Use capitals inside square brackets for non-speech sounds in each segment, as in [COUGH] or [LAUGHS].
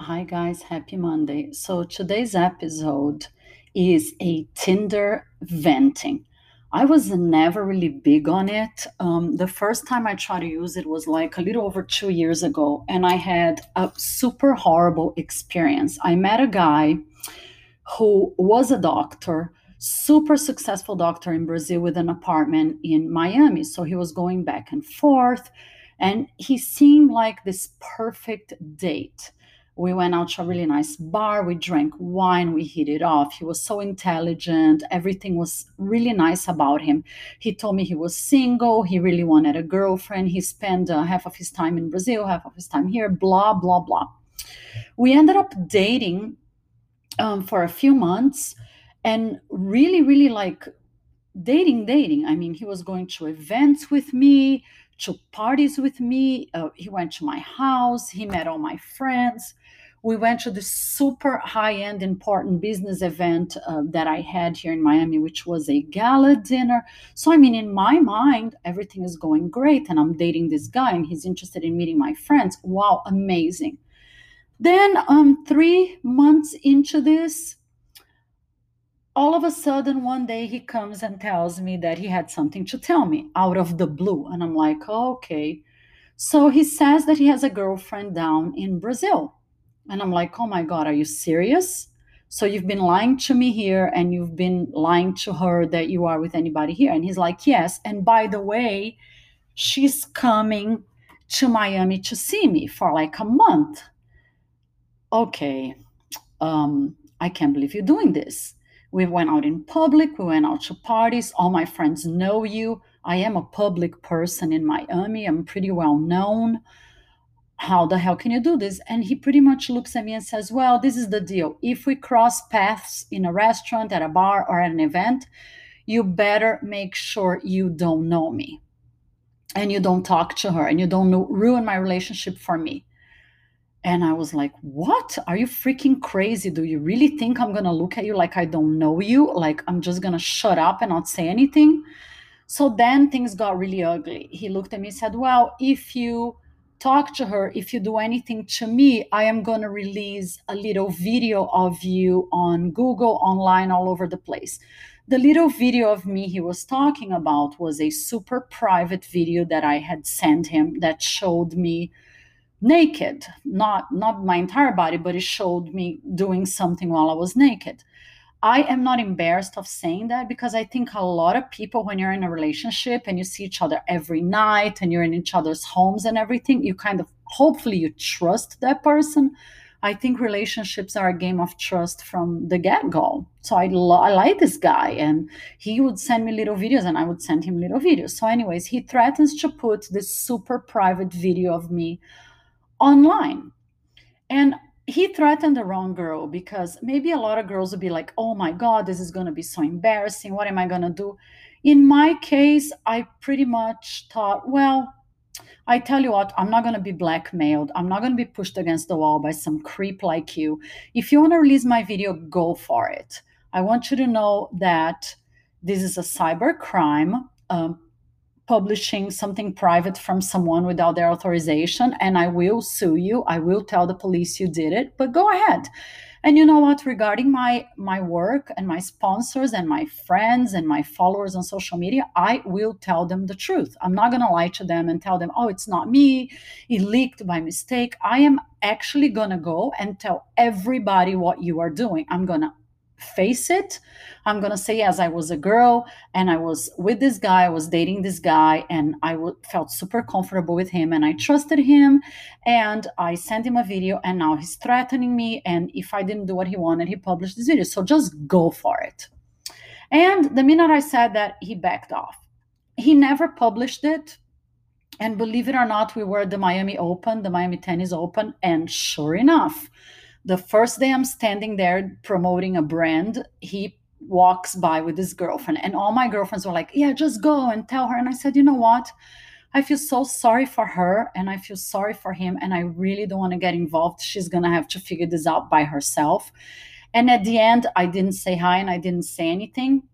Hi, guys. Happy Monday. So, today's episode is a Tinder venting. I was never really big on it. Um, the first time I tried to use it was like a little over two years ago, and I had a super horrible experience. I met a guy who was a doctor, super successful doctor in Brazil with an apartment in Miami. So, he was going back and forth, and he seemed like this perfect date we went out to a really nice bar. We drank wine. We hit it off. He was so intelligent. Everything was really nice about him. He told me he was single. He really wanted a girlfriend. He spent uh, half of his time in Brazil, half of his time here, blah, blah, blah. We ended up dating um, for a few months and really, really like dating, dating. I mean, he was going to events with me, to parties with me. Uh, he went to my house. He met all my friends we went to this super high end important business event uh, that I had here in Miami, which was a gala dinner. So, I mean, in my mind, everything is going great, and I'm dating this guy, and he's interested in meeting my friends. Wow, amazing. Then, um, three months into this, all of a sudden, one day he comes and tells me that he had something to tell me out of the blue. And I'm like, oh, okay. So he says that he has a girlfriend down in Brazil and I'm like, oh my God, are you serious? So you've been lying to me here and you've been lying to her that you are with anybody here. And he's like, yes. And by the way, she's coming to Miami to see me for like a month. Okay. Um, I can't believe you're doing this. We went out in public, we went out to parties. All my friends know you. I am a public person in Miami. I'm pretty well known how the hell can you do this? And he pretty much looks at me and says, Well, this is the deal. If we cross paths in a restaurant, at a bar, or at an event, you better make sure you don't know me and you don't talk to her and you don't ruin my relationship for me. And I was like, What? Are you freaking crazy? Do you really think I'm going to look at you like I don't know you? Like I'm just going to shut up and not say anything? So then things got really ugly. He looked at me and said, Well, if you talk to her if you do anything to me i am going to release a little video of you on google online all over the place the little video of me he was talking about was a super private video that i had sent him that showed me naked not not my entire body but it showed me doing something while i was naked I am not embarrassed of saying that because I think a lot of people, when you're in a relationship and you see each other every night and you're in each other's homes and everything, you kind of hopefully you trust that person. I think relationships are a game of trust from the get go. So I, lo- I like this guy, and he would send me little videos, and I would send him little videos. So, anyways, he threatens to put this super private video of me online. And he threatened the wrong girl because maybe a lot of girls would be like, oh my God, this is going to be so embarrassing. What am I going to do? In my case, I pretty much thought, well, I tell you what, I'm not going to be blackmailed. I'm not going to be pushed against the wall by some creep like you. If you want to release my video, go for it. I want you to know that this is a cyber crime. Um, publishing something private from someone without their authorization and I will sue you. I will tell the police you did it, but go ahead. And you know what regarding my my work and my sponsors and my friends and my followers on social media, I will tell them the truth. I'm not going to lie to them and tell them, "Oh, it's not me. It leaked by mistake." I am actually going to go and tell everybody what you are doing. I'm going to face it. I'm going to say as i was a girl and i was with this guy i was dating this guy and I w- felt super comfortable with him and i trusted him and i sent him a video and now he's threatening me and if i didn't do what he wanted he published this video. So just go for it. And the minute i said that he backed off. He never published it. And believe it or not we were at the miami open the miami tennis open and sure enough the first day I'm standing there promoting a brand, he walks by with his girlfriend. And all my girlfriends were like, Yeah, just go and tell her. And I said, You know what? I feel so sorry for her and I feel sorry for him. And I really don't want to get involved. She's going to have to figure this out by herself. And at the end, I didn't say hi and I didn't say anything.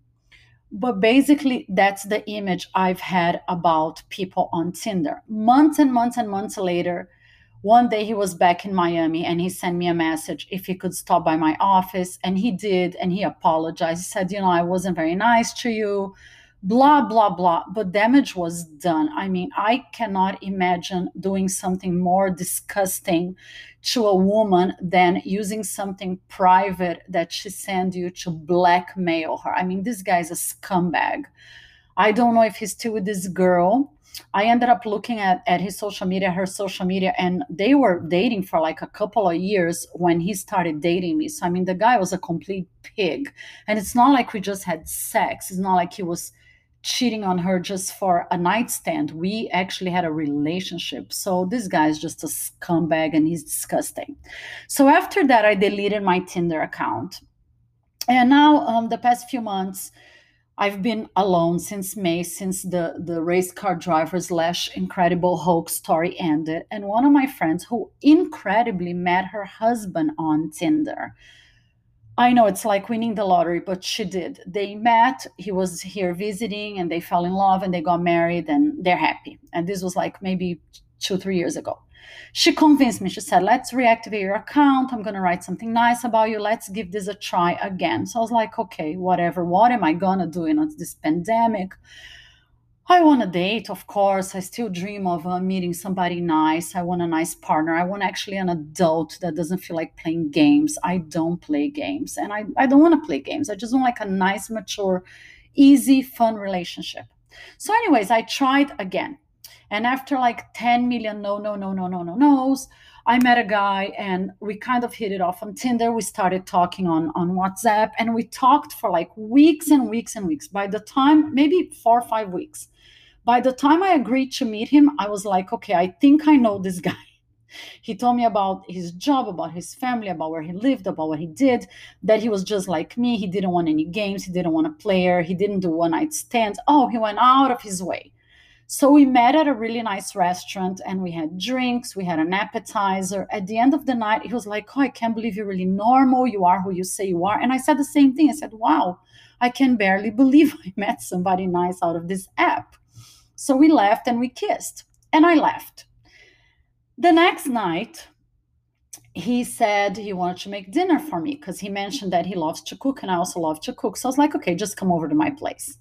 But basically, that's the image I've had about people on Tinder. Months and months and months later, one day he was back in Miami and he sent me a message if he could stop by my office. And he did. And he apologized. He said, You know, I wasn't very nice to you, blah, blah, blah. But damage was done. I mean, I cannot imagine doing something more disgusting to a woman than using something private that she sent you to blackmail her. I mean, this guy's a scumbag. I don't know if he's still with this girl I ended up looking at, at his social media, her social media, and they were dating for like a couple of years when he started dating me. So, I mean, the guy was a complete pig. And it's not like we just had sex, it's not like he was cheating on her just for a nightstand. We actually had a relationship. So, this guy is just a scumbag and he's disgusting. So, after that, I deleted my Tinder account. And now, um, the past few months, I've been alone since May, since the, the race car driver slash incredible Hulk story ended. And one of my friends who incredibly met her husband on Tinder. I know it's like winning the lottery, but she did. They met, he was here visiting, and they fell in love and they got married and they're happy. And this was like maybe two, three years ago. She convinced me. She said, Let's reactivate your account. I'm going to write something nice about you. Let's give this a try again. So I was like, Okay, whatever. What am I going to do in this pandemic? I want a date, of course. I still dream of uh, meeting somebody nice. I want a nice partner. I want actually an adult that doesn't feel like playing games. I don't play games and I, I don't want to play games. I just want like a nice, mature, easy, fun relationship. So, anyways, I tried again. And after like 10 million no, no, no, no, no, no, no's, I met a guy and we kind of hit it off on Tinder. We started talking on, on WhatsApp and we talked for like weeks and weeks and weeks. By the time, maybe four or five weeks, by the time I agreed to meet him, I was like, okay, I think I know this guy. [LAUGHS] He told me about his job, about his family, about where he lived, about what he did, that he was just like me. He didn't want any games, he didn't want a player, he didn't do one night stands. Oh, he went out of his way so we met at a really nice restaurant and we had drinks, we had an appetizer. At the end of the night, he was like, Oh, I can't believe you're really normal. You are who you say you are. And I said the same thing. I said, Wow, I can barely [LAUGHS] believe I met somebody nice out of this app. So we left and we kissed, and I left. The next night, he said he wanted to make dinner for me because he mentioned that he loves to cook and I also love to cook. So I was like, okay, just come over to my place.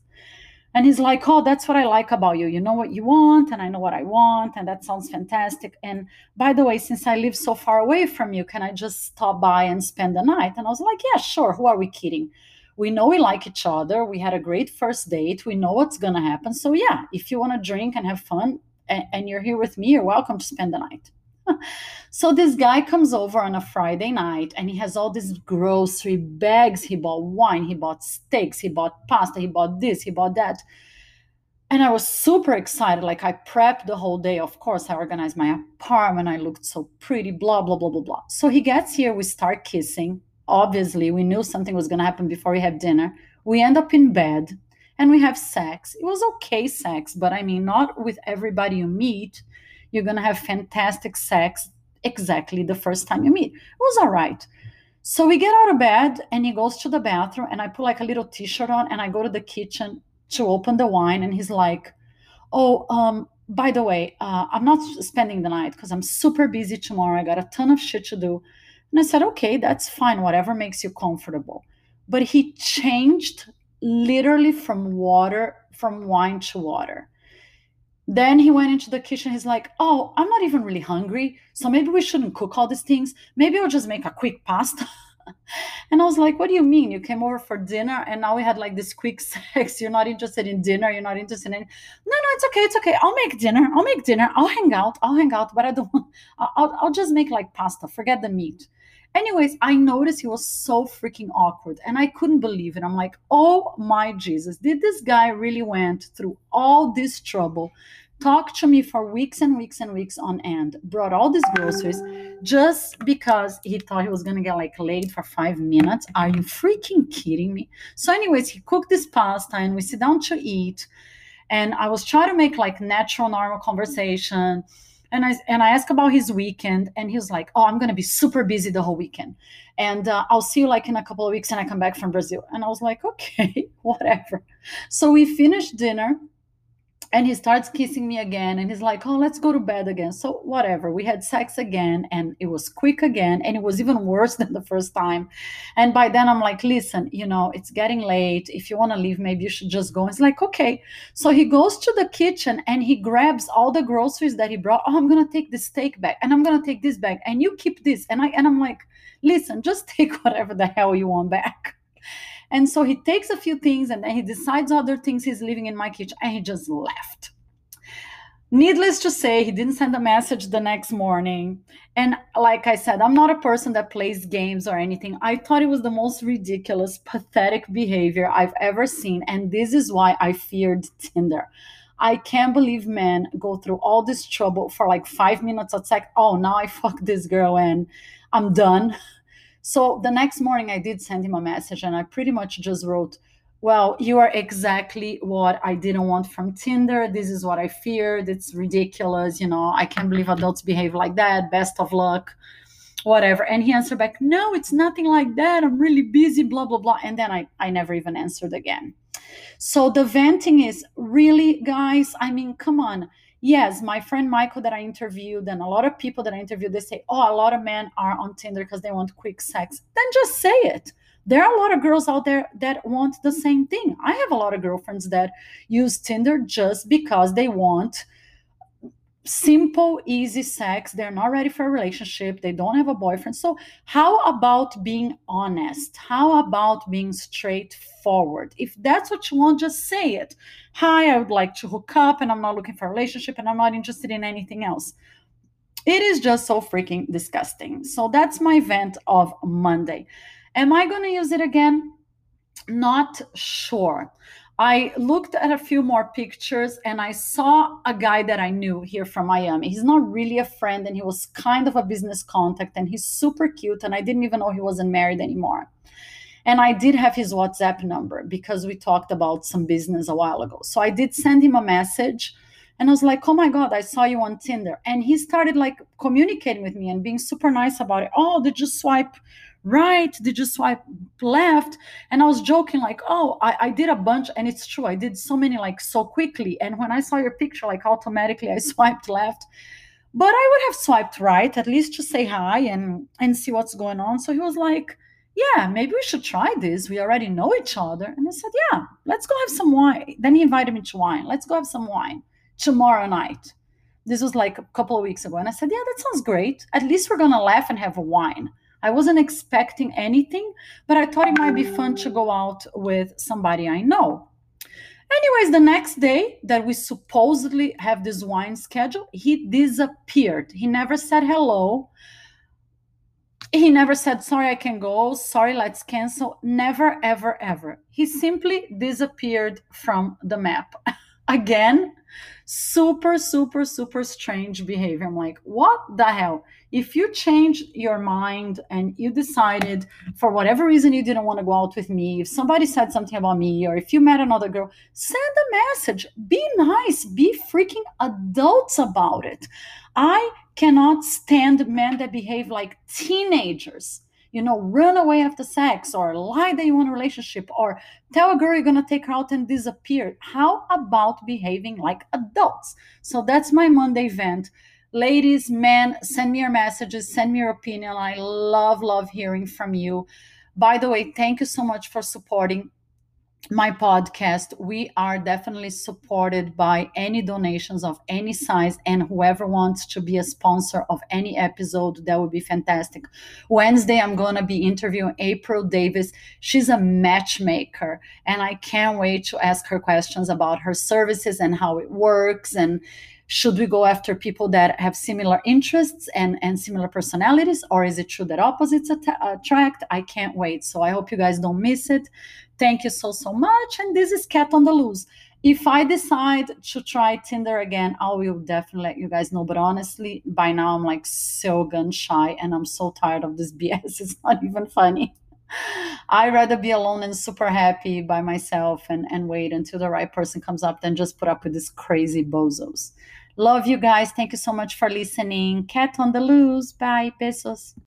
And he's like, Oh, that's what I like about you. You know what you want, and I know what I want. And that sounds fantastic. And by the way, since I live so far away from you, can I just stop by and spend the night? And I was like, Yeah, sure. Who are we kidding? We know we like each other. We had a great first date. We know what's going to happen. So, yeah, if you want to drink and have fun and, and you're here with me, you're welcome to spend the night. So this guy comes over on a Friday night and he has all these grocery bags. He bought wine, he bought steaks, he bought pasta, he bought this, he bought that. And I was super excited. Like I prepped the whole day. Of course, I organized my apartment. I looked so pretty, blah, blah, blah, blah, blah. So he gets here, we start kissing. Obviously, we knew something was going to happen before we had dinner. We end up in bed and we have sex. It was okay sex, but I mean, not with everybody you meet you're going to have fantastic sex exactly the first time you meet. It was all right. So we get out of bed and he goes to the bathroom and I put like a little t-shirt on and I go to the kitchen to open the wine and he's like, "Oh, um by the way, uh, I'm not spending the night because I'm super busy tomorrow. I got a ton of shit to do." And I said, "Okay, that's fine. Whatever makes you comfortable." But he changed literally from water from wine to water. Then he went into the kitchen. He's like, Oh, I'm not even really hungry. So maybe we shouldn't cook all these things. Maybe I'll just make a quick pasta. [LAUGHS] and I was like, What do you mean? You came over for dinner and now we had like this quick [LAUGHS] sex. You're not interested in dinner. You're not interested in. No, no, it's okay. It's okay. I'll make dinner. I'll make dinner. I'll hang out. I'll hang out. But I don't, [LAUGHS] I'll, I'll just make like pasta. Forget the meat. Anyways, I noticed he was so freaking awkward and I couldn't believe it. I'm like, oh my Jesus, did this guy really went through all this trouble, talked to me for weeks and weeks and weeks on end, brought all these groceries just because he thought he was gonna get like laid for five minutes? Are you freaking kidding me? So, anyways, he cooked this pasta and we sit down to eat. And I was trying to make like natural, normal conversation and I and I asked about his weekend, and he was like, "Oh, I'm gonna be super busy the whole weekend, and uh, I'll see you like in a couple of weeks." And I come back from Brazil, and I was like, "Okay, [LAUGHS] whatever." So we finished dinner, and he starts kissing me again and he's like oh let's go to bed again. So whatever we had sex again and it was quick again and it was even [LAUGHS] worse than the first time. And by then i'm like listen you know it's getting late. If you want to leave maybe you should just go. It's like okay. So he goes to the kitchen and he grabs all the groceries that he brought. Oh i'm gonna take this steak back and i'm gonna take this back and you keep this. And i and i'm like listen just [LAUGHS] take whatever the hell you want back and so he takes a few things and then he decides other things he's leaving in my kitchen and he just left. Needless to say, he didn't send a message the next morning. And like I said, I'm not a person that plays games or anything. I thought it was the most ridiculous, pathetic behavior I've ever seen. And this is why I feared Tinder. I can't believe men go through all this trouble for like five minutes of sex. Oh, now I [LAUGHS] fuck this girl and I'm done. So the next morning, I did send him a message and I pretty much just wrote, Well, you are exactly what I didn't want from Tinder. This is what I feared. It's ridiculous. You know, I can't believe adults behave like that. Best of luck, whatever. And he answered back, No, it's nothing like that. I'm really busy, blah, blah, blah. And then I, I never even answered again. So the venting is really, guys, I mean, come on yes, my friend Michael that I interviewed and a lot of people that I interviewed, they say, oh, a lot of men are on Tinder because they want quick sex. Then just say it. There are a lot of girls out there that want the same thing. I have a lot of girlfriends that use Tinder just because they want simple, easy sex. They're not ready for a relationship. They don't have a boyfriend. So, how about being honest? How about being straightforward? If that's what you want, just say it. Hi, I would like to hook up and I'm not looking for a relationship and I'm not interested in anything else. It is just so freaking disgusting. So, that's my vent of Monday. Am I going to use it again? Not sure. I looked at a few more pictures and I saw a guy that I knew here from Miami. He's not really a friend and he was kind of a business contact and he's super cute. And I didn't even know he wasn't married anymore. And I did have his WhatsApp number because we talked about some business a while ago. So I did send him a message and I was like, oh my God, I saw you on Tinder. And he started like communicating with me and being super nice about it. Oh, did you swipe right? Did you swipe left? And I was joking, like, oh, I, I did a bunch, and it's true. I did so many, like, so quickly. And when I saw your picture, like, automatically I [LAUGHS] swiped left. But I would have swiped right, at least to say hi and and see what's going on. So he was like, yeah, maybe we should try this. We already know each other. And I said, yeah, let's go have some wine. Then he invited me to wine. Let's go have some wine tomorrow night. This was like a couple of weeks ago. And I said, yeah, that sounds great. At least we're going to laugh and have wine. I wasn't expecting anything, but I thought it might be fun to go out with somebody I know. Anyways, the next day that we supposedly have this wine schedule, he disappeared. He never said hello. He never said, Sorry, I can go. Sorry, let's cancel. Never, ever, ever. He simply disappeared from the map. [LAUGHS] Again, super, super, super strange behavior. I'm like, What the hell? If you changed your mind and you decided for whatever reason you didn't want to go out with me, if somebody said something about me, or if you met another girl, send a message. Be nice. Be freaking adults about it. I cannot stand men that behave like teenagers. You know, run away after sex or lie that you want a relationship or tell a girl you're going to take her out and disappear. How about behaving like adults? So that's my Monday vent ladies, men, send me your messages, send me your opinion. I love, love hearing from you. By the way, thank you so much for supporting my podcast. We are definitely supported by any donations of any size, and whoever wants to be a sponsor of any episode, that would be fantastic. Wednesday, I'm going to be interviewing April Davis. She's a matchmaker, and I can't wait to ask her questions about her services and how it works and should we go after people that have similar interests and, and similar personalities or is it true that opposites attract? I can't wait. So i hope you guys don't miss it. Thank you so so much. And this is cat on the loose. If i decide to try tinder again i will definitely let you guys know. But honestly by now i'm like so gun shy and i'm so tired of this [LAUGHS] bs it's not even funny. I'd rather be alone and super happy by myself and, and wait until the right person comes up than just put up with these crazy bozos. Love you guys. Thank you so much for listening. Cat on the loose. Bye. Besos.